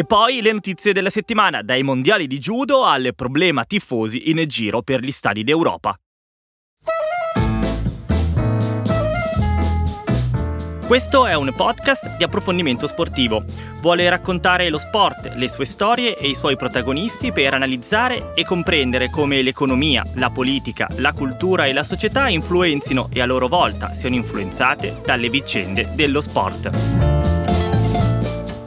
E poi le notizie della settimana, dai mondiali di judo al problema tifosi in giro per gli stadi d'Europa. Questo è un podcast di approfondimento sportivo. Vuole raccontare lo sport, le sue storie e i suoi protagonisti per analizzare e comprendere come l'economia, la politica, la cultura e la società influenzino e a loro volta siano influenzate dalle vicende dello sport.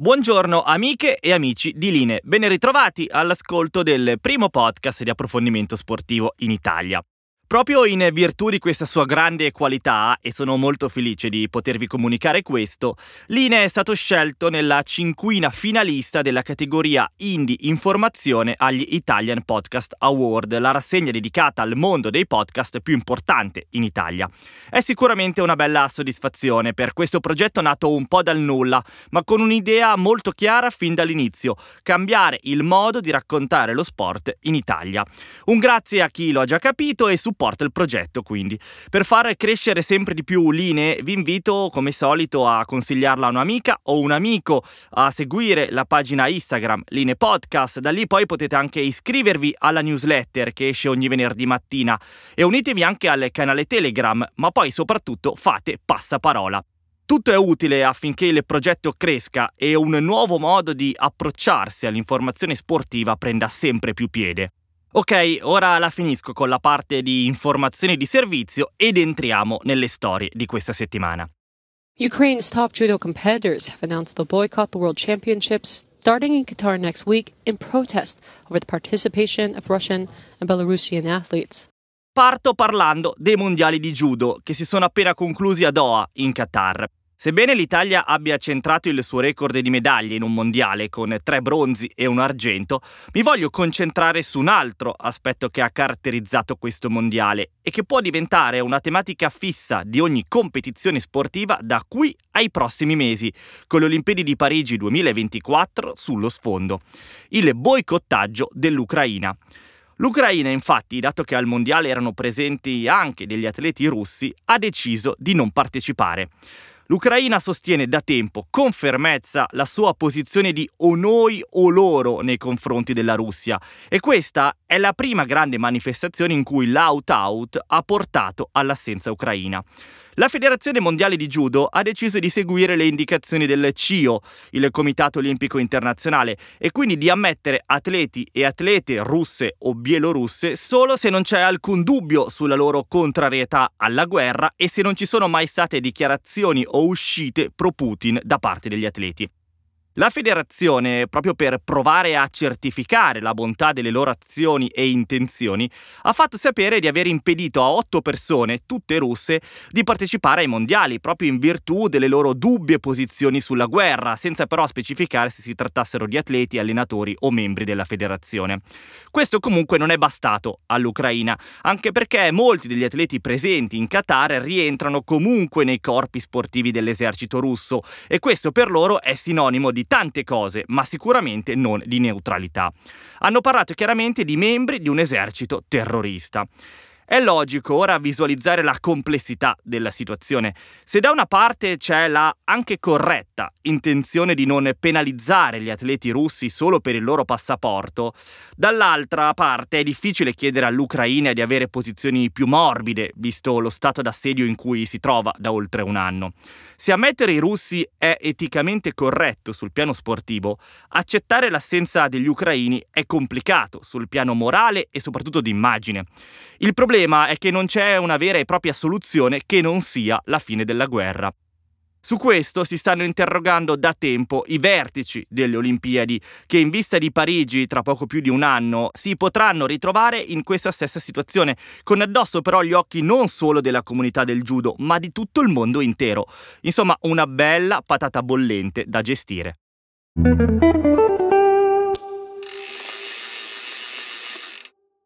Buongiorno amiche e amici di Line, ben ritrovati all'ascolto del primo podcast di approfondimento sportivo in Italia. Proprio in virtù di questa sua grande qualità, e sono molto felice di potervi comunicare questo, Line è stato scelto nella cinquina finalista della categoria Indie Informazione agli Italian Podcast Award, la rassegna dedicata al mondo dei podcast più importante in Italia. È sicuramente una bella soddisfazione per questo progetto nato un po' dal nulla, ma con un'idea molto chiara fin dall'inizio, cambiare il modo di raccontare lo sport in Italia. Un grazie a chi lo ha già capito e su supporta il progetto quindi. Per far crescere sempre di più linee vi invito come solito a consigliarla a un'amica o un amico, a seguire la pagina Instagram Linee Podcast, da lì poi potete anche iscrivervi alla newsletter che esce ogni venerdì mattina e unitevi anche al canale Telegram, ma poi soprattutto fate passaparola. Tutto è utile affinché il progetto cresca e un nuovo modo di approcciarsi all'informazione sportiva prenda sempre più piede. Ok, ora la finisco con la parte di informazioni di servizio ed entriamo nelle storie di questa settimana. Ukraine's top judo competitors have announced they'll boycott the World Championships starting in Qatar next week in protest over the participation of Russian and Belarusian athletes. Parto parlando dei mondiali di judo che si sono appena conclusi a Doha, in Qatar. Sebbene l'Italia abbia centrato il suo record di medaglie in un mondiale con tre bronzi e un argento, mi voglio concentrare su un altro aspetto che ha caratterizzato questo mondiale e che può diventare una tematica fissa di ogni competizione sportiva da qui ai prossimi mesi, con le Olimpiadi di Parigi 2024 sullo sfondo, il boicottaggio dell'Ucraina. L'Ucraina, infatti, dato che al mondiale erano presenti anche degli atleti russi, ha deciso di non partecipare. L'Ucraina sostiene da tempo con fermezza la sua posizione di o noi o loro nei confronti della Russia e questa è la prima grande manifestazione in cui l'out-out ha portato all'assenza ucraina. La Federazione Mondiale di Judo ha deciso di seguire le indicazioni del CIO, il Comitato Olimpico Internazionale, e quindi di ammettere atleti e atlete russe o bielorusse solo se non c'è alcun dubbio sulla loro contrarietà alla guerra e se non ci sono mai state dichiarazioni o uscite pro Putin da parte degli atleti. La federazione, proprio per provare a certificare la bontà delle loro azioni e intenzioni, ha fatto sapere di aver impedito a otto persone, tutte russe, di partecipare ai mondiali, proprio in virtù delle loro dubbie posizioni sulla guerra, senza però specificare se si trattassero di atleti, allenatori o membri della federazione. Questo comunque non è bastato all'Ucraina, anche perché molti degli atleti presenti in Qatar rientrano comunque nei corpi sportivi dell'esercito russo e questo per loro è sinonimo di tante cose, ma sicuramente non di neutralità. Hanno parlato chiaramente di membri di un esercito terrorista. È logico ora visualizzare la complessità della situazione. Se da una parte c'è la anche corretta intenzione di non penalizzare gli atleti russi solo per il loro passaporto, dall'altra parte è difficile chiedere all'Ucraina di avere posizioni più morbide, visto lo stato d'assedio in cui si trova da oltre un anno. Se ammettere i russi è eticamente corretto sul piano sportivo, accettare l'assenza degli ucraini è complicato sul piano morale e soprattutto di immagine. Il problema è che non c'è una vera e propria soluzione che non sia la fine della guerra. Su questo si stanno interrogando da tempo i vertici delle Olimpiadi, che in vista di Parigi tra poco più di un anno si potranno ritrovare in questa stessa situazione, con addosso però gli occhi non solo della comunità del judo, ma di tutto il mondo intero. Insomma, una bella patata bollente da gestire.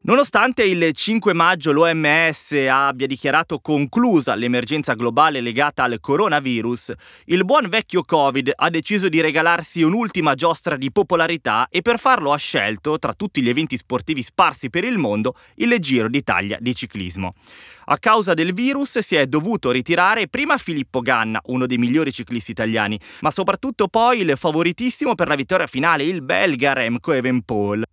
Nonostante il 5 maggio l'OMS abbia dichiarato conclusa l'emergenza globale legata al coronavirus, il buon vecchio Covid ha deciso di regalarsi un'ultima giostra di popolarità e per farlo ha scelto, tra tutti gli eventi sportivi sparsi per il mondo, il Giro d'Italia di ciclismo. A causa del virus si è dovuto ritirare prima Filippo Ganna, uno dei migliori ciclisti italiani, ma soprattutto poi il favoritissimo per la vittoria finale, il belga Remco Evenpol.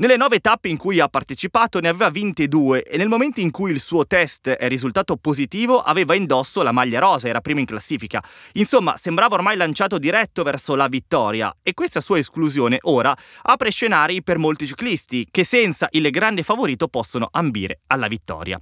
Nelle nove tappe in cui ha partecipato ne aveva vinte due e nel momento in cui il suo test è risultato positivo aveva indosso la maglia rosa, era primo in classifica. Insomma, sembrava ormai lanciato diretto verso la vittoria e questa sua esclusione ora apre scenari per molti ciclisti che senza il grande favorito possono ambire alla vittoria.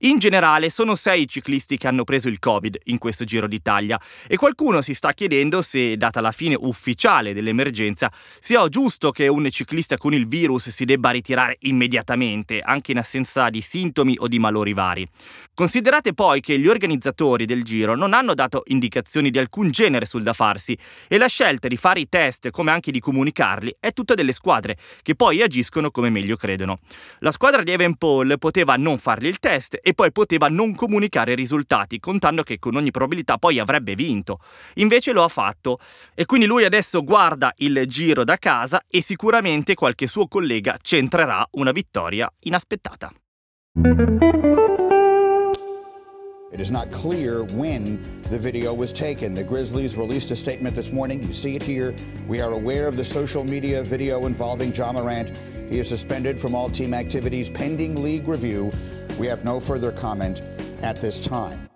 In generale sono sei i ciclisti che hanno preso il Covid in questo Giro d'Italia e qualcuno si sta chiedendo se, data la fine ufficiale dell'emergenza, sia giusto che un ciclista con il virus si debba ritirare immediatamente, anche in assenza di sintomi o di malori vari. Considerate poi che gli organizzatori del Giro non hanno dato indicazioni di alcun genere sul da farsi e la scelta di fare i test come anche di comunicarli è tutta delle squadre, che poi agiscono come meglio credono. La squadra di Evan Paul poteva non fargli il test e poi poteva non comunicare i risultati, contando che con ogni probabilità poi avrebbe vinto. Invece lo ha fatto e quindi lui adesso guarda il giro da casa e sicuramente qualche suo collega centrerà una vittoria inaspettata. It is not clear when the video was taken. The Grizzlies released a statement this morning. You see it here. We are aware of the social media video involving John Morant. He is suspended from all team activities pending league review. We have no further comment at this time.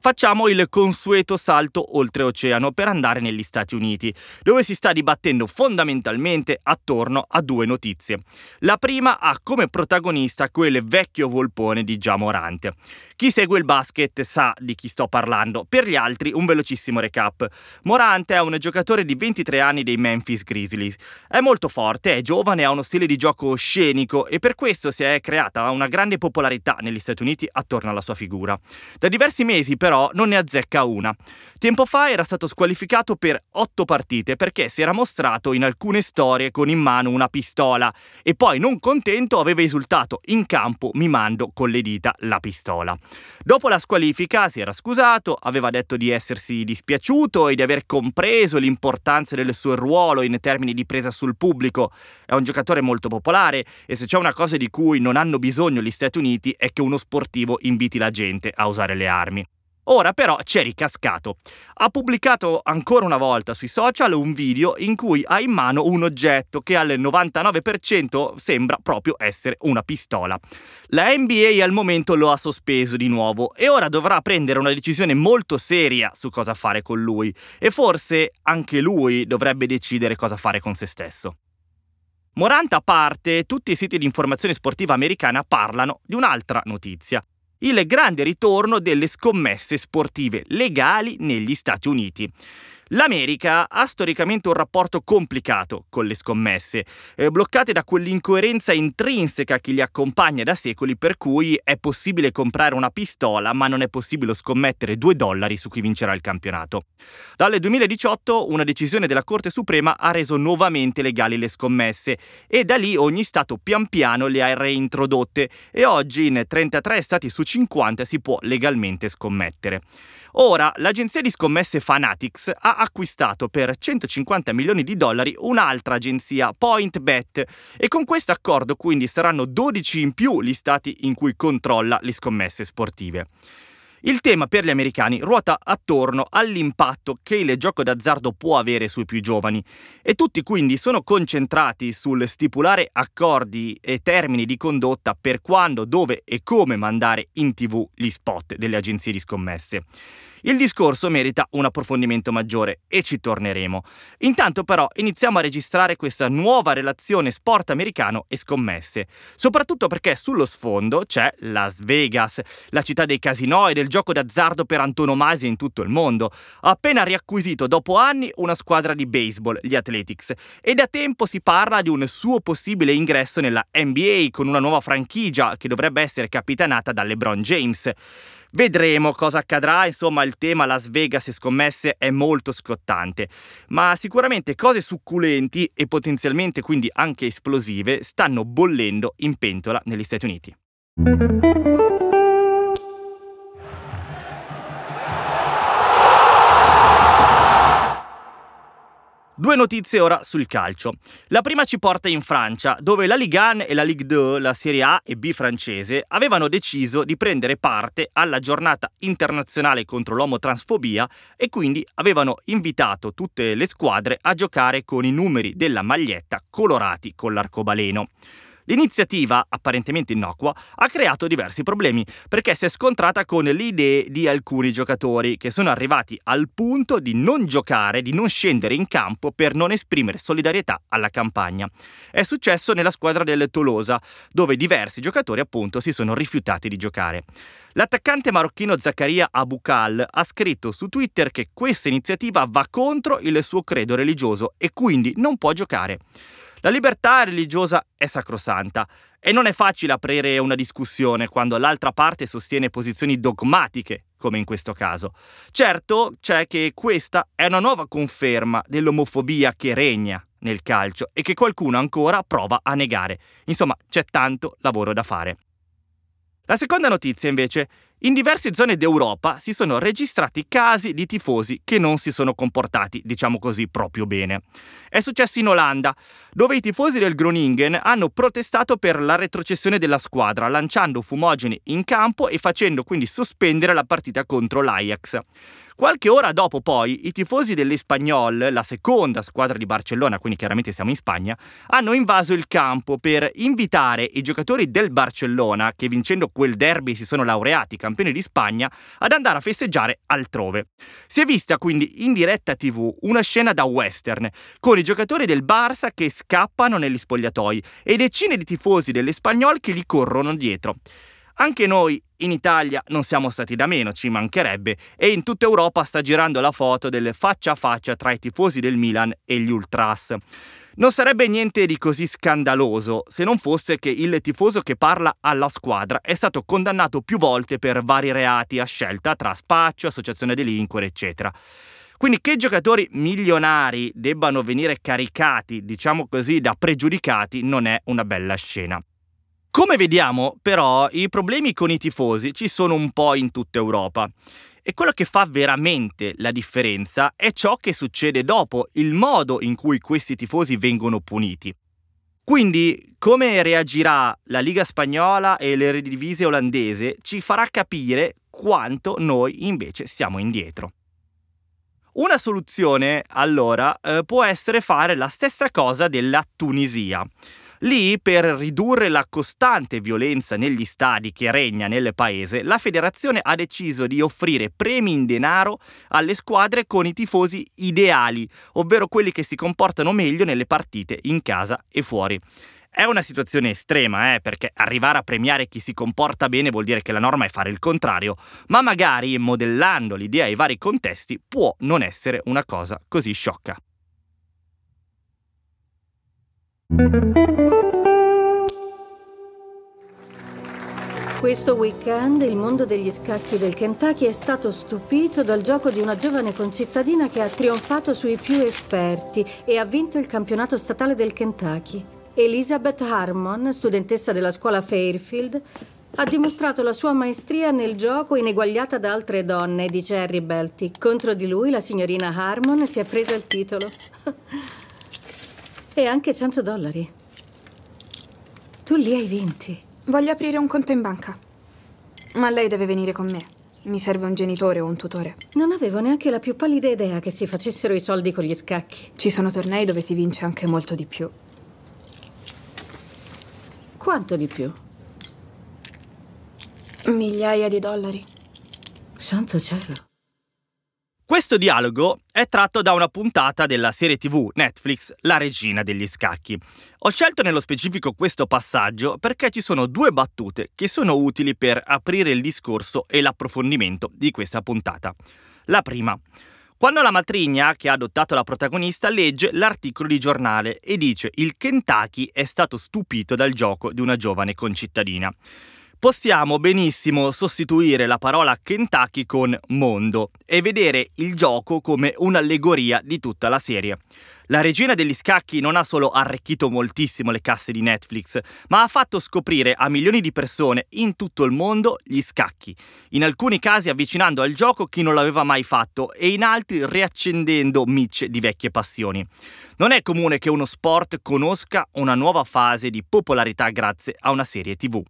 Facciamo il consueto salto oltreoceano per andare negli Stati Uniti, dove si sta dibattendo fondamentalmente attorno a due notizie. La prima ha come protagonista quel vecchio volpone di Giamorante. Chi segue il basket sa di chi sto parlando, per gli altri un velocissimo recap. Morante è un giocatore di 23 anni dei Memphis Grizzlies. È molto forte, è giovane, ha uno stile di gioco scenico e per questo si è creata una grande popolarità negli Stati Uniti attorno alla sua figura. Da diversi mesi però però non ne azzecca una. Tempo fa era stato squalificato per otto partite perché si era mostrato in alcune storie con in mano una pistola e poi non contento aveva esultato in campo mimando con le dita la pistola. Dopo la squalifica si era scusato, aveva detto di essersi dispiaciuto e di aver compreso l'importanza del suo ruolo in termini di presa sul pubblico. È un giocatore molto popolare e se c'è una cosa di cui non hanno bisogno gli Stati Uniti è che uno sportivo inviti la gente a usare le armi. Ora però c'è ricascato. Ha pubblicato ancora una volta sui social un video in cui ha in mano un oggetto che al 99% sembra proprio essere una pistola. La NBA al momento lo ha sospeso di nuovo e ora dovrà prendere una decisione molto seria su cosa fare con lui e forse anche lui dovrebbe decidere cosa fare con se stesso. Moranta a parte, tutti i siti di informazione sportiva americana parlano di un'altra notizia il grande ritorno delle scommesse sportive legali negli Stati Uniti. L'America ha storicamente un rapporto complicato con le scommesse, eh, bloccate da quell'incoerenza intrinseca che li accompagna da secoli per cui è possibile comprare una pistola ma non è possibile scommettere 2 dollari su chi vincerà il campionato. Dal 2018 una decisione della Corte Suprema ha reso nuovamente legali le scommesse e da lì ogni Stato pian piano le ha reintrodotte e oggi in 33 Stati su 50 si può legalmente scommettere. Ora l'agenzia di scommesse Fanatics ha acquistato per 150 milioni di dollari un'altra agenzia, PointBet, e con questo accordo quindi saranno 12 in più gli stati in cui controlla le scommesse sportive. Il tema per gli americani ruota attorno all'impatto che il gioco d'azzardo può avere sui più giovani e tutti quindi sono concentrati sul stipulare accordi e termini di condotta per quando, dove e come mandare in tv gli spot delle agenzie di scommesse. Il discorso merita un approfondimento maggiore e ci torneremo. Intanto però iniziamo a registrare questa nuova relazione sport americano e scommesse, soprattutto perché sullo sfondo c'è Las Vegas, la città dei casinò e del gioco d'azzardo per antonomasia in tutto il mondo, ha appena riacquisito dopo anni una squadra di baseball, gli Athletics, e da tempo si parla di un suo possibile ingresso nella NBA con una nuova franchigia che dovrebbe essere capitanata da LeBron James. Vedremo cosa accadrà, insomma il tema Las Vegas e scommesse è molto scottante, ma sicuramente cose succulenti e potenzialmente quindi anche esplosive stanno bollendo in pentola negli Stati Uniti. Notizie ora sul calcio. La prima ci porta in Francia, dove la Ligue 1 e la Ligue 2, la Serie A e B francese, avevano deciso di prendere parte alla giornata internazionale contro l'omotransfobia e quindi avevano invitato tutte le squadre a giocare con i numeri della maglietta colorati con l'arcobaleno. L'iniziativa, apparentemente innocua, ha creato diversi problemi perché si è scontrata con le idee di alcuni giocatori che sono arrivati al punto di non giocare, di non scendere in campo per non esprimere solidarietà alla campagna. È successo nella squadra del Tolosa, dove diversi giocatori appunto si sono rifiutati di giocare. L'attaccante marocchino Zaccaria Aboukal ha scritto su Twitter che questa iniziativa va contro il suo credo religioso e quindi non può giocare. La libertà religiosa è sacrosanta e non è facile aprire una discussione quando l'altra parte sostiene posizioni dogmatiche, come in questo caso. Certo c'è che questa è una nuova conferma dell'omofobia che regna nel calcio e che qualcuno ancora prova a negare. Insomma, c'è tanto lavoro da fare. La seconda notizia, invece, in diverse zone d'Europa si sono registrati casi di tifosi che non si sono comportati, diciamo così, proprio bene. È successo in Olanda, dove i tifosi del Groningen hanno protestato per la retrocessione della squadra, lanciando fumogeni in campo e facendo quindi sospendere la partita contro l'Ajax. Qualche ora dopo poi i tifosi dell'Espagnol, la seconda squadra di Barcellona, quindi chiaramente siamo in Spagna, hanno invaso il campo per invitare i giocatori del Barcellona, che vincendo quel derby si sono laureati campioni di Spagna, ad andare a festeggiare altrove. Si è vista quindi in diretta tv una scena da western, con i giocatori del Barça che scappano negli spogliatoi e decine di tifosi dell'Espagnol che gli corrono dietro. Anche noi in Italia non siamo stati da meno, ci mancherebbe, e in tutta Europa sta girando la foto del faccia a faccia tra i tifosi del Milan e gli Ultras. Non sarebbe niente di così scandaloso se non fosse che il tifoso che parla alla squadra è stato condannato più volte per vari reati a scelta tra spaccio, associazione delinquere, eccetera. Quindi che giocatori milionari debbano venire caricati, diciamo così, da pregiudicati non è una bella scena. Come vediamo, però, i problemi con i tifosi ci sono un po' in tutta Europa. E quello che fa veramente la differenza è ciò che succede dopo, il modo in cui questi tifosi vengono puniti. Quindi, come reagirà la Liga spagnola e l'Eredivisie olandese ci farà capire quanto noi invece siamo indietro. Una soluzione, allora, eh, può essere fare la stessa cosa della Tunisia. Lì, per ridurre la costante violenza negli stadi che regna nel paese, la federazione ha deciso di offrire premi in denaro alle squadre con i tifosi ideali, ovvero quelli che si comportano meglio nelle partite in casa e fuori. È una situazione estrema, eh, perché arrivare a premiare chi si comporta bene vuol dire che la norma è fare il contrario, ma magari modellando l'idea ai vari contesti può non essere una cosa così sciocca. Questo weekend il mondo degli scacchi del Kentucky è stato stupito dal gioco di una giovane concittadina che ha trionfato sui più esperti e ha vinto il campionato statale del Kentucky. Elizabeth Harmon, studentessa della scuola Fairfield, Ha dimostrato la sua maestria nel gioco ineguagliata da altre donne, dice Harry Belty. Contro di lui la signorina Harmon si è presa il titolo. e anche 100 dollari. Tu li hai vinti. Voglio aprire un conto in banca. Ma lei deve venire con me. Mi serve un genitore o un tutore. Non avevo neanche la più pallida idea che si facessero i soldi con gli scacchi. Ci sono tornei dove si vince anche molto di più. Quanto di più? Migliaia di dollari. Santo cielo. Questo dialogo è tratto da una puntata della serie TV Netflix La regina degli scacchi. Ho scelto nello specifico questo passaggio perché ci sono due battute che sono utili per aprire il discorso e l'approfondimento di questa puntata. La prima. Quando la matrigna, che ha adottato la protagonista, legge l'articolo di giornale e dice il Kentucky è stato stupito dal gioco di una giovane concittadina possiamo benissimo sostituire la parola Kentucky con mondo e vedere il gioco come un'allegoria di tutta la serie. La regina degli scacchi non ha solo arricchito moltissimo le casse di Netflix, ma ha fatto scoprire a milioni di persone in tutto il mondo gli scacchi, in alcuni casi avvicinando al gioco chi non l'aveva mai fatto e in altri riaccendendo micce di vecchie passioni. Non è comune che uno sport conosca una nuova fase di popolarità grazie a una serie TV.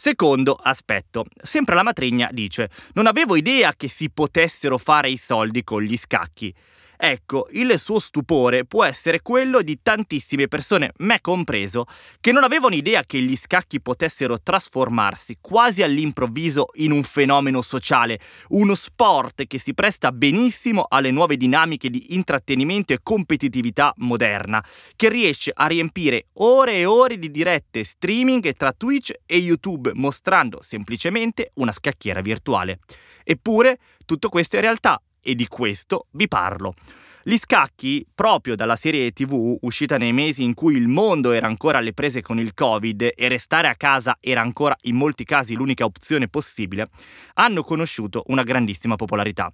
Secondo aspetto, sempre la matrigna dice: Non avevo idea che si potessero fare i soldi con gli scacchi. Ecco, il suo stupore può essere quello di tantissime persone, me compreso, che non avevano idea che gli scacchi potessero trasformarsi quasi all'improvviso in un fenomeno sociale, uno sport che si presta benissimo alle nuove dinamiche di intrattenimento e competitività moderna, che riesce a riempire ore e ore di dirette streaming tra Twitch e YouTube mostrando semplicemente una scacchiera virtuale. Eppure tutto questo è realtà e di questo vi parlo. Gli scacchi, proprio dalla serie TV uscita nei mesi in cui il mondo era ancora alle prese con il Covid e restare a casa era ancora in molti casi l'unica opzione possibile, hanno conosciuto una grandissima popolarità.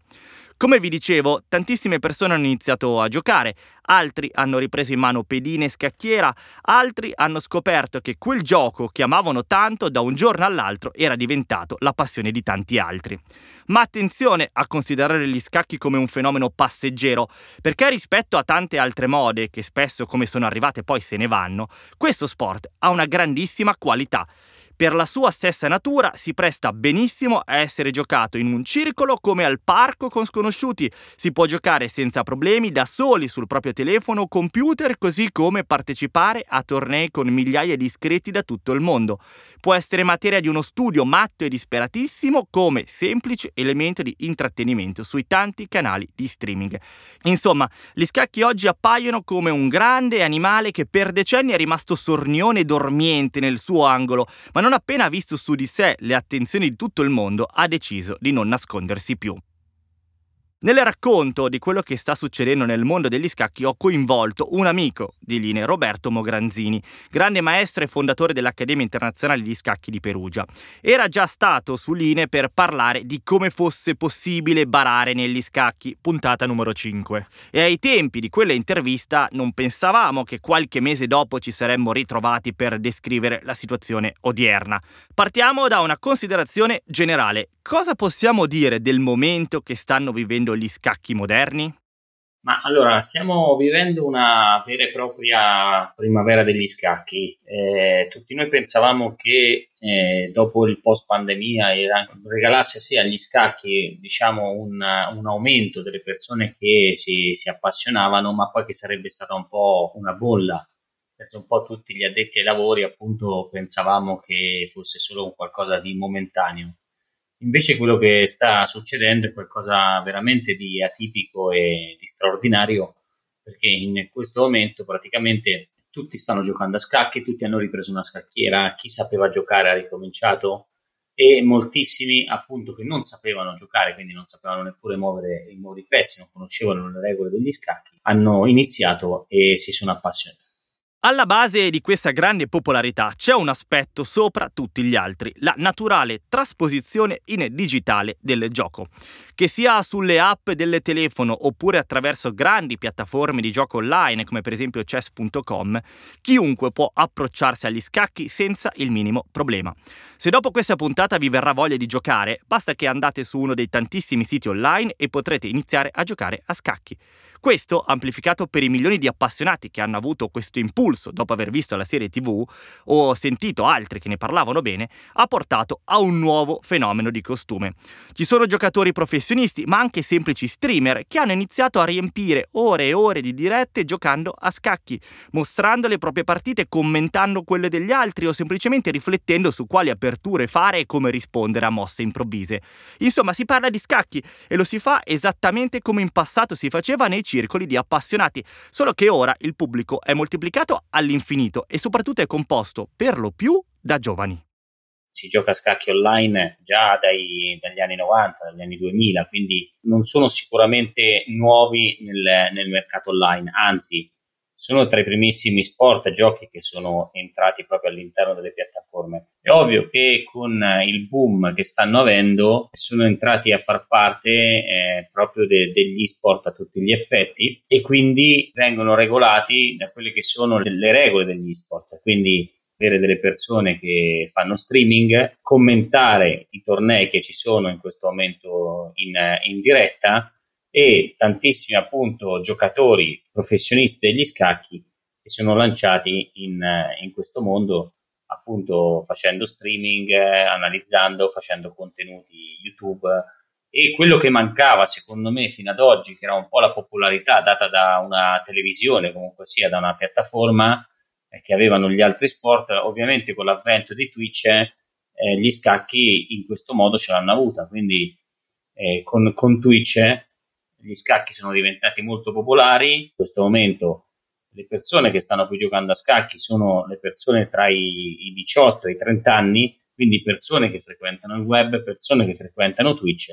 Come vi dicevo, tantissime persone hanno iniziato a giocare, altri hanno ripreso in mano pedine e scacchiera, altri hanno scoperto che quel gioco che amavano tanto da un giorno all'altro era diventato la passione di tanti altri. Ma attenzione a considerare gli scacchi come un fenomeno passeggero, perché rispetto a tante altre mode che spesso come sono arrivate poi se ne vanno, questo sport ha una grandissima qualità per la sua stessa natura si presta benissimo a essere giocato in un circolo come al parco con sconosciuti. Si può giocare senza problemi da soli sul proprio telefono o computer, così come partecipare a tornei con migliaia di iscritti da tutto il mondo. Può essere materia di uno studio matto e disperatissimo come semplice elemento di intrattenimento sui tanti canali di streaming. Insomma, gli scacchi oggi appaiono come un grande animale che per decenni è rimasto sornione e dormiente nel suo angolo, ma non appena ha visto su di sé le attenzioni di tutto il mondo, ha deciso di non nascondersi più. Nel racconto di quello che sta succedendo nel mondo degli scacchi ho coinvolto un amico di Line, Roberto Mogranzini, grande maestro e fondatore dell'Accademia Internazionale di Scacchi di Perugia. Era già stato su Line per parlare di come fosse possibile barare negli scacchi, puntata numero 5. E ai tempi di quella intervista non pensavamo che qualche mese dopo ci saremmo ritrovati per descrivere la situazione odierna. Partiamo da una considerazione generale. Cosa possiamo dire del momento che stanno vivendo gli scacchi moderni? Ma allora, stiamo vivendo una vera e propria primavera degli scacchi. Eh, tutti noi pensavamo che eh, dopo il post pandemia regalasse sì agli scacchi diciamo un, un aumento delle persone che si, si, appassionavano, ma poi che sarebbe stata un po' una bolla. Perché un po' tutti gli addetti ai lavori appunto pensavamo che fosse solo un qualcosa di momentaneo. Invece quello che sta succedendo è qualcosa veramente di atipico e di straordinario, perché in questo momento praticamente tutti stanno giocando a scacchi, tutti hanno ripreso una scacchiera, chi sapeva giocare ha ricominciato e moltissimi appunto che non sapevano giocare, quindi non sapevano neppure muovere, i pezzi, non conoscevano le regole degli scacchi, hanno iniziato e si sono appassionati. Alla base di questa grande popolarità c'è un aspetto sopra tutti gli altri, la naturale trasposizione in digitale del gioco. Che sia sulle app del telefono oppure attraverso grandi piattaforme di gioco online come per esempio chess.com, chiunque può approcciarsi agli scacchi senza il minimo problema. Se dopo questa puntata vi verrà voglia di giocare, basta che andate su uno dei tantissimi siti online e potrete iniziare a giocare a scacchi. Questo, amplificato per i milioni di appassionati che hanno avuto questo impulso dopo aver visto la serie TV o sentito altri che ne parlavano bene, ha portato a un nuovo fenomeno di costume. Ci sono giocatori professionisti, ma anche semplici streamer che hanno iniziato a riempire ore e ore di dirette giocando a scacchi, mostrando le proprie partite, commentando quelle degli altri o semplicemente riflettendo su quali aperture fare e come rispondere a mosse improvvise. Insomma, si parla di scacchi e lo si fa esattamente come in passato si faceva nei circoli di appassionati, solo che ora il pubblico è moltiplicato all'infinito e soprattutto è composto per lo più da giovani. Si gioca a scacchi online già dai, dagli anni 90, dagli anni 2000, quindi non sono sicuramente nuovi nel, nel mercato online, anzi sono tra i primissimi sport e giochi che sono entrati proprio all'interno delle piattaforme. È ovvio che con il boom che stanno avendo sono entrati a far parte eh, proprio de- degli sport a tutti gli effetti e quindi vengono regolati da quelle che sono le regole degli sport. Quindi avere delle persone che fanno streaming, commentare i tornei che ci sono in questo momento in, in diretta e tantissimi appunto giocatori professionisti degli scacchi che sono lanciati in, in questo mondo appunto facendo streaming, analizzando, facendo contenuti YouTube. E quello che mancava secondo me fino ad oggi, che era un po' la popolarità data da una televisione, comunque sia da una piattaforma eh, che avevano gli altri sport, ovviamente con l'avvento di Twitch eh, gli scacchi in questo modo ce l'hanno avuta, quindi eh, con, con Twitch gli scacchi sono diventati molto popolari, in questo momento le persone che stanno qui giocando a scacchi sono le persone tra i, i 18 e i 30 anni, quindi persone che frequentano il web, persone che frequentano Twitch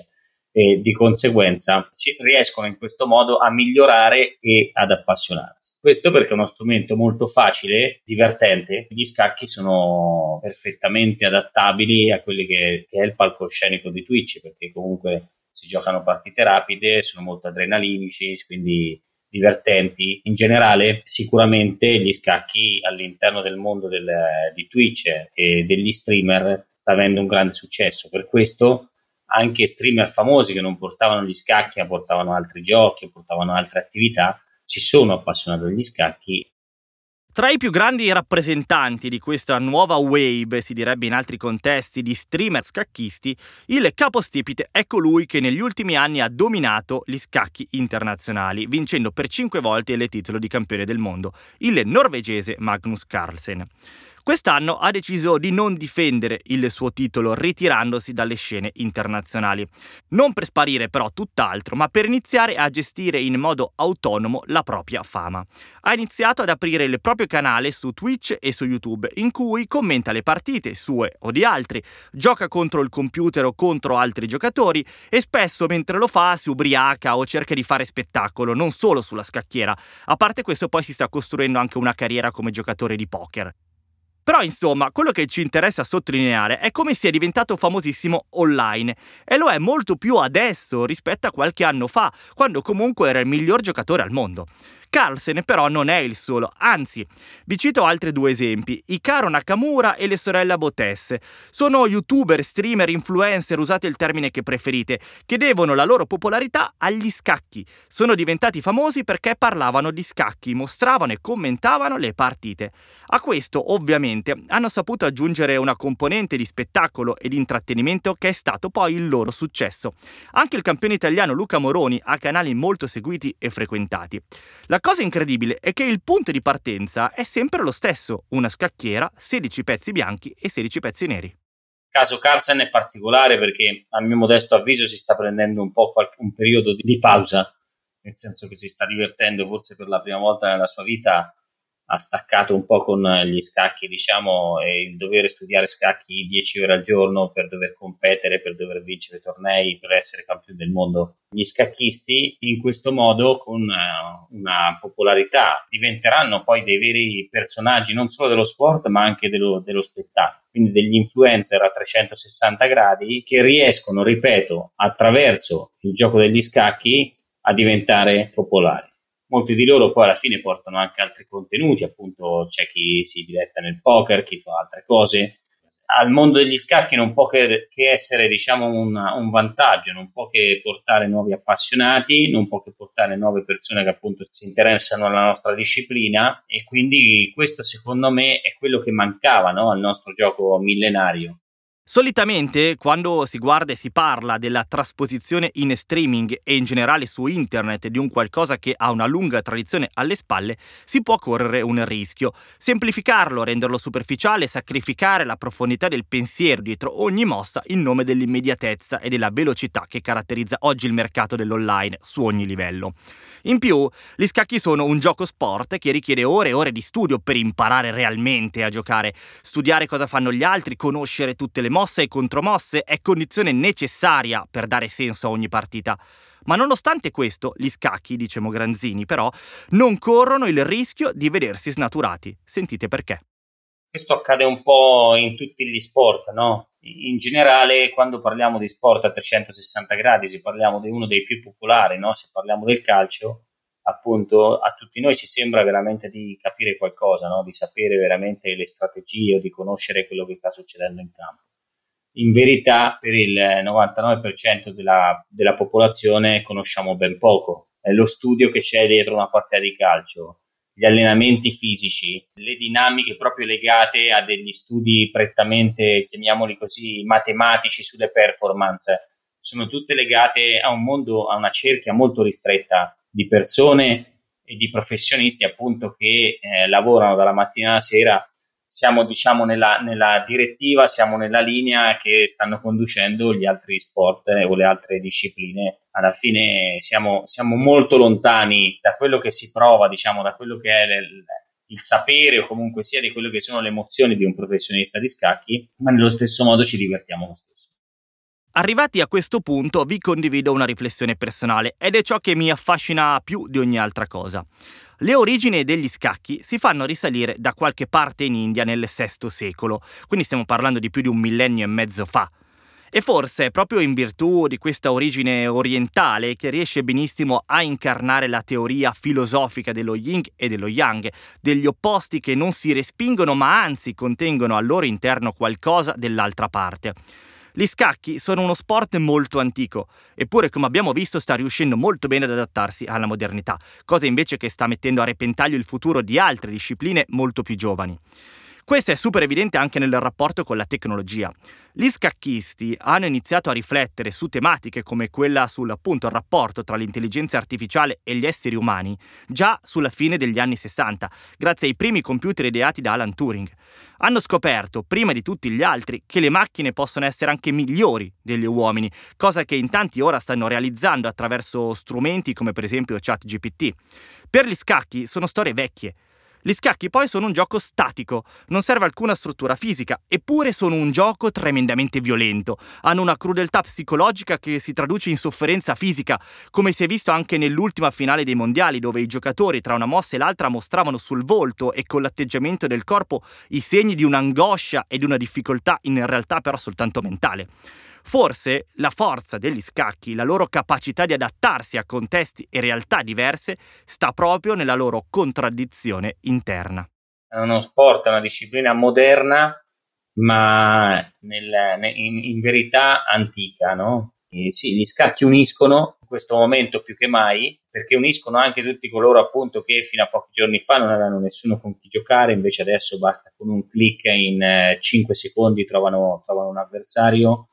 e di conseguenza si riescono in questo modo a migliorare e ad appassionarsi. Questo perché è uno strumento molto facile, divertente. Gli scacchi sono perfettamente adattabili a quelli che, che è il palcoscenico di Twitch, perché comunque si giocano partite rapide, sono molto adrenalinici, quindi divertenti. In generale, sicuramente gli scacchi all'interno del mondo del, di Twitch e degli streamer sta avendo un grande successo. Per questo anche streamer famosi che non portavano gli scacchi, ma portavano altri giochi, portavano altre attività, si sono appassionati agli scacchi tra i più grandi rappresentanti di questa nuova wave, si direbbe in altri contesti, di streamer scacchisti, il capostipite è colui che negli ultimi anni ha dominato gli scacchi internazionali, vincendo per cinque volte il titolo di campione del mondo, il norvegese Magnus Carlsen. Quest'anno ha deciso di non difendere il suo titolo ritirandosi dalle scene internazionali. Non per sparire però tutt'altro, ma per iniziare a gestire in modo autonomo la propria fama. Ha iniziato ad aprire il proprio canale su Twitch e su YouTube, in cui commenta le partite sue o di altri, gioca contro il computer o contro altri giocatori e spesso mentre lo fa si ubriaca o cerca di fare spettacolo, non solo sulla scacchiera. A parte questo poi si sta costruendo anche una carriera come giocatore di poker. Però insomma, quello che ci interessa sottolineare è come sia diventato famosissimo online e lo è molto più adesso rispetto a qualche anno fa, quando comunque era il miglior giocatore al mondo. Carlsen però non è il solo, anzi, vi cito altri due esempi, Icaro Nakamura e le sorelle Botesse. Sono youtuber, streamer, influencer, usate il termine che preferite, che devono la loro popolarità agli scacchi. Sono diventati famosi perché parlavano di scacchi, mostravano e commentavano le partite. A questo, ovviamente, hanno saputo aggiungere una componente di spettacolo e di intrattenimento che è stato poi il loro successo. Anche il campione italiano Luca Moroni ha canali molto seguiti e frequentati. La cosa incredibile è che il punto di partenza è sempre lo stesso, una scacchiera, 16 pezzi bianchi e 16 pezzi neri. Il caso Carlsen è particolare perché a mio modesto avviso si sta prendendo un po' un periodo di pausa, nel senso che si sta divertendo forse per la prima volta nella sua vita ha staccato un po' con gli scacchi, diciamo, e il dover studiare scacchi 10 ore al giorno per dover competere, per dover vincere tornei, per essere campione del mondo. Gli scacchisti in questo modo, con uh, una popolarità, diventeranno poi dei veri personaggi non solo dello sport, ma anche dello, dello spettacolo. Quindi degli influencer a 360 gradi che riescono, ripeto, attraverso il gioco degli scacchi a diventare popolari molti di loro poi alla fine portano anche altri contenuti, appunto c'è chi si diletta nel poker, chi fa altre cose, al mondo degli scacchi non può che, essere diciamo un, un, vantaggio, non può che portare nuovi appassionati, non può che portare nuove persone che appunto si interessano alla nostra disciplina e quindi questo secondo me è quello che mancava no, al nostro gioco millenario. Solitamente, quando si guarda e si parla della trasposizione in streaming e in generale su internet di un qualcosa che ha una lunga tradizione alle spalle, si può correre un rischio. Semplificarlo, renderlo superficiale, sacrificare la profondità del pensiero dietro ogni mossa in nome dell'immediatezza e della velocità che caratterizza oggi il mercato dell'online su ogni livello. In più, gli scacchi sono un gioco sport che richiede ore e ore di studio per imparare realmente a giocare, studiare cosa fanno gli altri, conoscere tutte le mosse e contromosse è condizione necessaria per dare senso a ogni partita. Ma nonostante questo, gli scacchi, dice Mogranzini, però, non corrono il rischio di vedersi snaturati. Sentite perché. Questo accade un po' in tutti gli sport, no? In generale, quando parliamo di sport a 360 gradi, se parliamo di uno dei più popolari, no? Se parliamo del calcio, appunto, a tutti noi ci sembra veramente di capire qualcosa, no? Di sapere veramente le strategie o di conoscere quello che sta succedendo in campo in verità per il 99% della, della popolazione conosciamo ben poco. È lo studio che c'è dietro una partita di calcio, gli allenamenti fisici, le dinamiche proprio legate a degli studi prettamente, chiamiamoli così, matematici sulle performance, sono tutte legate a un mondo, a una cerchia molto ristretta di persone e di professionisti appunto che eh, lavorano dalla mattina alla sera siamo diciamo nella, nella, direttiva, siamo nella linea che stanno conducendo gli altri sport eh, o le altre discipline. Alla fine siamo, siamo, molto lontani da quello che si prova, diciamo, da quello che è il, il sapere o comunque sia di quello che sono le emozioni di un professionista di scacchi, ma nello stesso modo ci divertiamo lo stesso. Arrivati a questo punto vi condivido una riflessione personale ed è ciò che mi affascina più di ogni altra cosa. Le origini degli scacchi si fanno risalire da qualche parte in India nel VI secolo, quindi stiamo parlando di più di un millennio e mezzo fa. E forse è proprio in virtù di questa origine orientale che riesce benissimo a incarnare la teoria filosofica dello yin e dello yang, degli opposti che non si respingono ma anzi contengono al loro interno qualcosa dell'altra parte. Gli scacchi sono uno sport molto antico, eppure come abbiamo visto sta riuscendo molto bene ad adattarsi alla modernità, cosa invece che sta mettendo a repentaglio il futuro di altre discipline molto più giovani. Questo è super evidente anche nel rapporto con la tecnologia. Gli scacchisti hanno iniziato a riflettere su tematiche come quella sul appunto rapporto tra l'intelligenza artificiale e gli esseri umani già sulla fine degli anni 60, grazie ai primi computer ideati da Alan Turing. Hanno scoperto, prima di tutti gli altri, che le macchine possono essere anche migliori degli uomini, cosa che in tanti ora stanno realizzando attraverso strumenti come per esempio ChatGPT. Per gli scacchi sono storie vecchie. Gli scacchi poi sono un gioco statico, non serve alcuna struttura fisica, eppure sono un gioco tremendamente violento. Hanno una crudeltà psicologica che si traduce in sofferenza fisica, come si è visto anche nell'ultima finale dei mondiali, dove i giocatori tra una mossa e l'altra mostravano sul volto e con l'atteggiamento del corpo i segni di un'angoscia e di una difficoltà in realtà però soltanto mentale. Forse la forza degli scacchi, la loro capacità di adattarsi a contesti e realtà diverse, sta proprio nella loro contraddizione interna. È uno sport, è una disciplina moderna, ma nel, in, in, verità antica, no? E sì, gli scacchi uniscono in questo momento più che mai, perché uniscono anche tutti coloro appunto che fino a pochi giorni fa non avevano nessuno con chi giocare, invece adesso basta con un clic in eh, 5 secondi trovano, trovano un avversario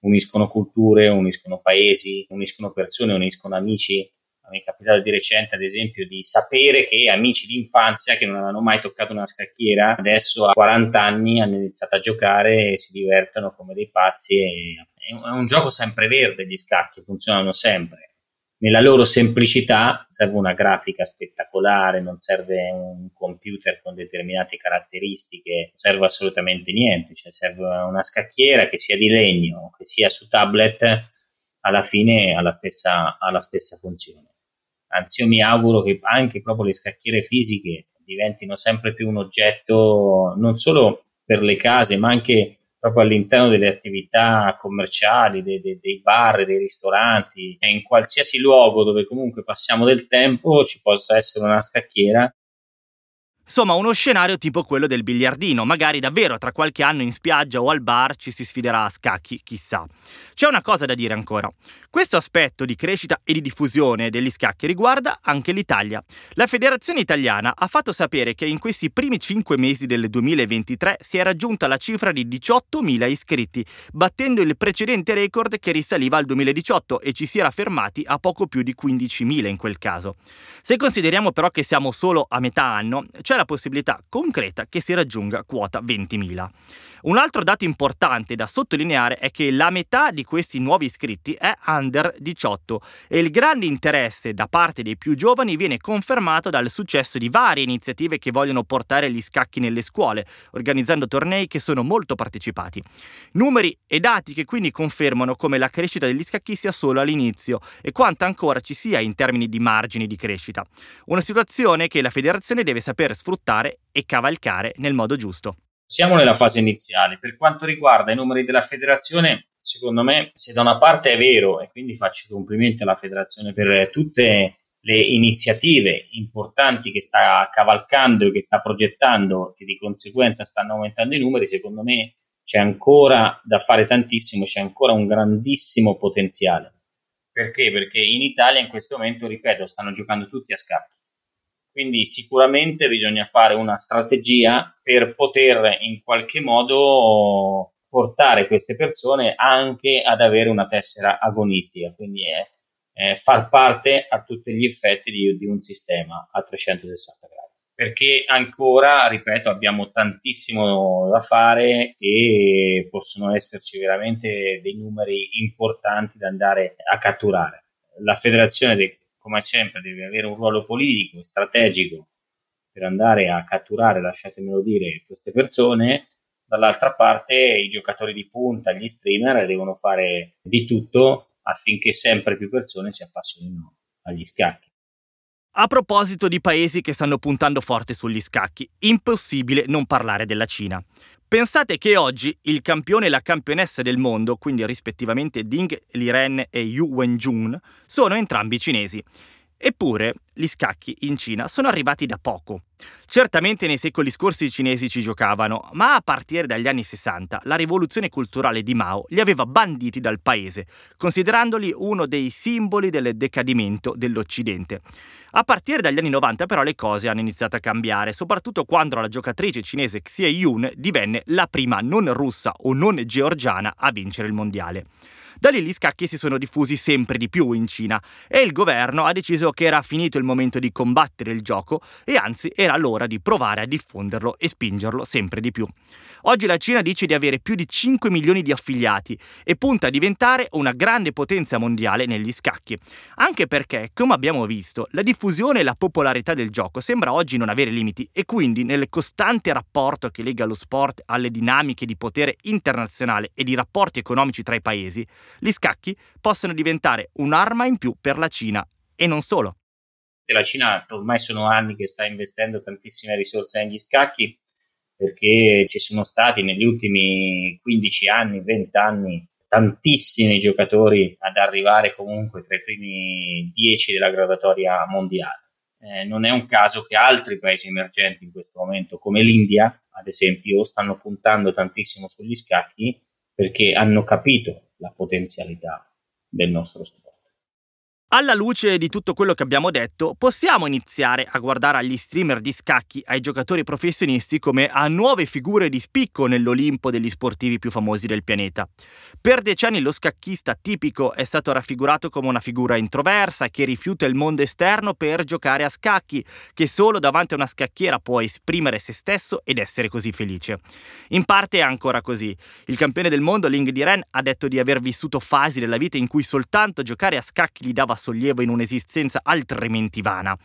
uniscono culture, uniscono paesi, uniscono persone, uniscono amici. Mi è capitato di recente, ad esempio, di sapere che amici di infanzia che non avevano mai toccato una scacchiera, adesso a 40 anni hanno iniziato a giocare e si divertono come dei pazzi. è un gioco sempre verde, gli scacchi funzionano sempre nella loro semplicità serve una grafica spettacolare, non serve un computer con determinate caratteristiche, serve assolutamente niente, cioè serve una scacchiera che sia di legno, che sia su tablet, alla fine ha la stessa, ha la stessa funzione. Anzi, io mi auguro che anche proprio le scacchiere fisiche diventino sempre più un oggetto non solo per le case, ma anche proprio all'interno delle attività commerciali, dei, dei, dei bar, dei ristoranti, in qualsiasi luogo dove comunque passiamo del tempo ci possa essere una scacchiera Insomma, uno scenario tipo quello del biliardino, magari davvero tra qualche anno in spiaggia o al bar ci si sfiderà a scacchi, chissà. C'è una cosa da dire ancora. Questo aspetto di crescita e di diffusione degli scacchi riguarda anche l'Italia. La Federazione Italiana ha fatto sapere che in questi primi 5 mesi del 2023 si è raggiunta la cifra di 18.000 iscritti, battendo il precedente record che risaliva al 2018 e ci si era fermati a poco più di 15.000 in quel caso. Se consideriamo però che siamo solo a metà anno, c'è la possibilità concreta che si raggiunga quota 20.000. Un altro dato importante da sottolineare è che la metà di questi nuovi iscritti è under 18 e il grande interesse da parte dei più giovani viene confermato dal successo di varie iniziative che vogliono portare gli scacchi nelle scuole, organizzando tornei che sono molto partecipati. Numeri e dati che quindi confermano come la crescita degli scacchi sia solo all'inizio e quanto ancora ci sia in termini di margini di crescita. Una situazione che la federazione deve saper sfruttare e cavalcare nel modo giusto. Siamo nella fase iniziale. Per quanto riguarda i numeri della federazione, secondo me, se da una parte è vero, e quindi faccio i complimenti alla federazione per tutte le iniziative importanti che sta cavalcando e che sta progettando, che di conseguenza stanno aumentando i numeri, secondo me c'è ancora da fare tantissimo, c'è ancora un grandissimo potenziale. Perché? Perché in Italia in questo momento, ripeto, stanno giocando tutti a scacchi quindi sicuramente bisogna fare una strategia per poter in qualche modo portare queste persone anche ad avere una tessera agonistica, quindi è, è far parte a tutti gli effetti di, di un sistema a 360 gradi perché ancora, ripeto, abbiamo tantissimo da fare e possono esserci veramente dei numeri importanti da andare a catturare. La federazione come sempre deve avere un ruolo politico e strategico per andare a catturare, lasciatemelo dire, queste persone, dall'altra parte i giocatori di punta, gli streamer devono fare di tutto affinché sempre più persone si appassionino agli scacchi. A proposito di paesi che stanno puntando forte sugli scacchi, impossibile non parlare della Cina. Pensate che oggi il campione e la campionessa del mondo, quindi rispettivamente Ding Liren e Yu Wenjun, sono entrambi cinesi. Eppure, gli scacchi in Cina sono arrivati da poco. Certamente nei secoli scorsi i cinesi ci giocavano, ma a partire dagli anni 60 la rivoluzione culturale di Mao li aveva banditi dal paese, considerandoli uno dei simboli del decadimento dell'Occidente. A partire dagli anni 90 però le cose hanno iniziato a cambiare, soprattutto quando la giocatrice cinese Xie Yun divenne la prima non russa o non georgiana a vincere il mondiale. Da lì gli scacchi si sono diffusi sempre di più in Cina e il governo ha deciso che era finito il momento di combattere il gioco e anzi era l'ora di provare a diffonderlo e spingerlo sempre di più. Oggi la Cina dice di avere più di 5 milioni di affiliati e punta a diventare una grande potenza mondiale negli scacchi, anche perché, come abbiamo visto, la diffusione e la popolarità del gioco sembra oggi non avere limiti e quindi nel costante rapporto che lega lo sport alle dinamiche di potere internazionale e di rapporti economici tra i paesi, gli scacchi possono diventare un'arma in più per la Cina e non solo. La Cina ormai sono anni che sta investendo tantissime risorse negli scacchi perché ci sono stati negli ultimi 15 anni, 20 anni tantissimi giocatori ad arrivare comunque tra i primi 10 della graduatoria mondiale. Eh, non è un caso che altri paesi emergenti in questo momento, come l'India, ad esempio, stanno puntando tantissimo sugli scacchi perché hanno capito la potenzialità del nostro sport. Alla luce di tutto quello che abbiamo detto, possiamo iniziare a guardare agli streamer di scacchi, ai giocatori professionisti come a nuove figure di spicco nell'Olimpo degli sportivi più famosi del pianeta. Per decenni lo scacchista tipico è stato raffigurato come una figura introversa che rifiuta il mondo esterno per giocare a scacchi, che solo davanti a una scacchiera può esprimere se stesso ed essere così felice. In parte è ancora così. Il campione del mondo Ling Di Ren ha detto di aver vissuto fasi della vita in cui soltanto giocare a scacchi gli dava sollievo in un'esistenza altrimenti vana.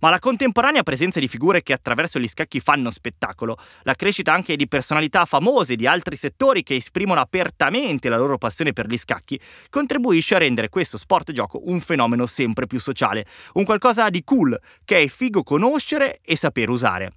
Ma la contemporanea presenza di figure che attraverso gli scacchi fanno spettacolo, la crescita anche di personalità famose di altri settori che esprimono apertamente la loro passione per gli scacchi, contribuisce a rendere questo sport gioco un fenomeno sempre più sociale, un qualcosa di cool che è figo conoscere e saper usare.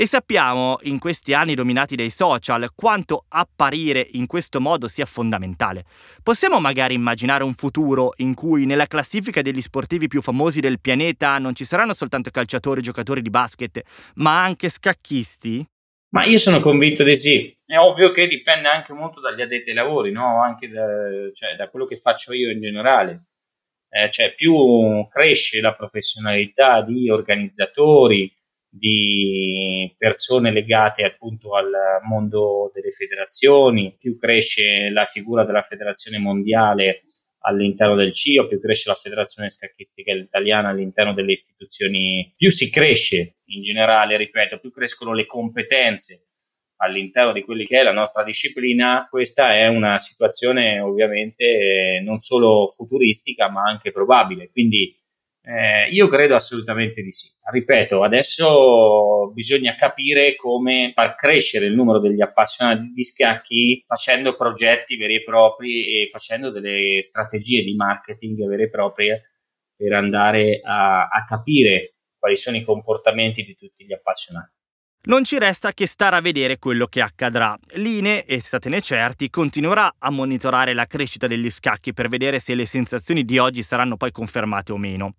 E sappiamo, in questi anni dominati dai social, quanto apparire in questo modo sia fondamentale. Possiamo magari immaginare un futuro in cui nella classifica degli sportivi più famosi del pianeta non ci saranno soltanto calciatori e giocatori di basket, ma anche scacchisti? Ma io sono convinto di sì. È ovvio che dipende anche molto dagli addetti ai lavori, no? Anche da, cioè, da quello che faccio io in generale. Eh, cioè, più cresce la professionalità di organizzatori, di persone legate appunto al mondo delle federazioni, più cresce la figura della federazione mondiale all'interno del CIO, più cresce la federazione scacchistica italiana all'interno delle istituzioni, più si cresce in generale, ripeto, più crescono le competenze all'interno di quelli che è la nostra disciplina, questa è una situazione ovviamente non solo futuristica ma anche probabile. Quindi eh, io credo assolutamente di sì. Ripeto, adesso bisogna capire come far crescere il numero degli appassionati di scacchi facendo progetti veri e propri e facendo delle strategie di marketing vere e proprie per andare a, a capire quali sono i comportamenti di tutti gli appassionati. Non ci resta che stare a vedere quello che accadrà. L'INE, e statene certi, continuerà a monitorare la crescita degli scacchi per vedere se le sensazioni di oggi saranno poi confermate o meno.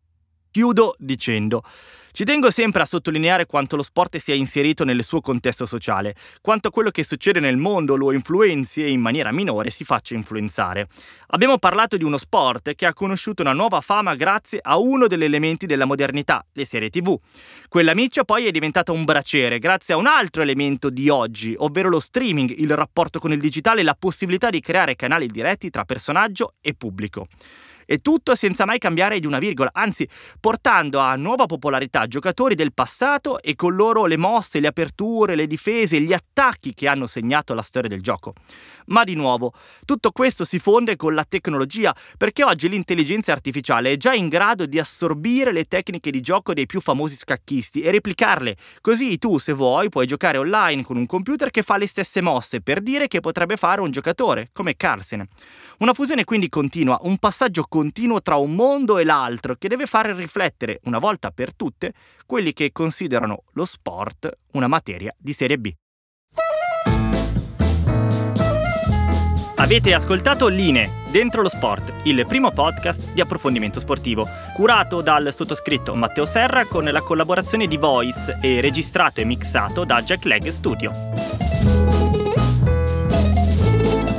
Chiudo dicendo, ci tengo sempre a sottolineare quanto lo sport sia inserito nel suo contesto sociale, quanto quello che succede nel mondo lo influenzi e in maniera minore si faccia influenzare. Abbiamo parlato di uno sport che ha conosciuto una nuova fama grazie a uno degli elementi della modernità, le serie tv. Quella miccia poi è diventata un braciere grazie a un altro elemento di oggi, ovvero lo streaming, il rapporto con il digitale e la possibilità di creare canali diretti tra personaggio e pubblico. E tutto senza mai cambiare di una virgola, anzi portando a nuova popolarità giocatori del passato e con loro le mosse, le aperture, le difese, gli attacchi che hanno segnato la storia del gioco. Ma di nuovo, tutto questo si fonde con la tecnologia, perché oggi l'intelligenza artificiale è già in grado di assorbire le tecniche di gioco dei più famosi scacchisti e replicarle. Così tu, se vuoi, puoi giocare online con un computer che fa le stesse mosse per dire che potrebbe fare un giocatore, come Carlsen. Una fusione quindi continua, un passaggio continuo tra un mondo e l'altro che deve fare riflettere, una volta per tutte, quelli che considerano lo sport una materia di serie B. Avete ascoltato Line, Dentro lo Sport, il primo podcast di approfondimento sportivo, curato dal sottoscritto Matteo Serra con la collaborazione di Voice e registrato e mixato da Jack Leg Studio.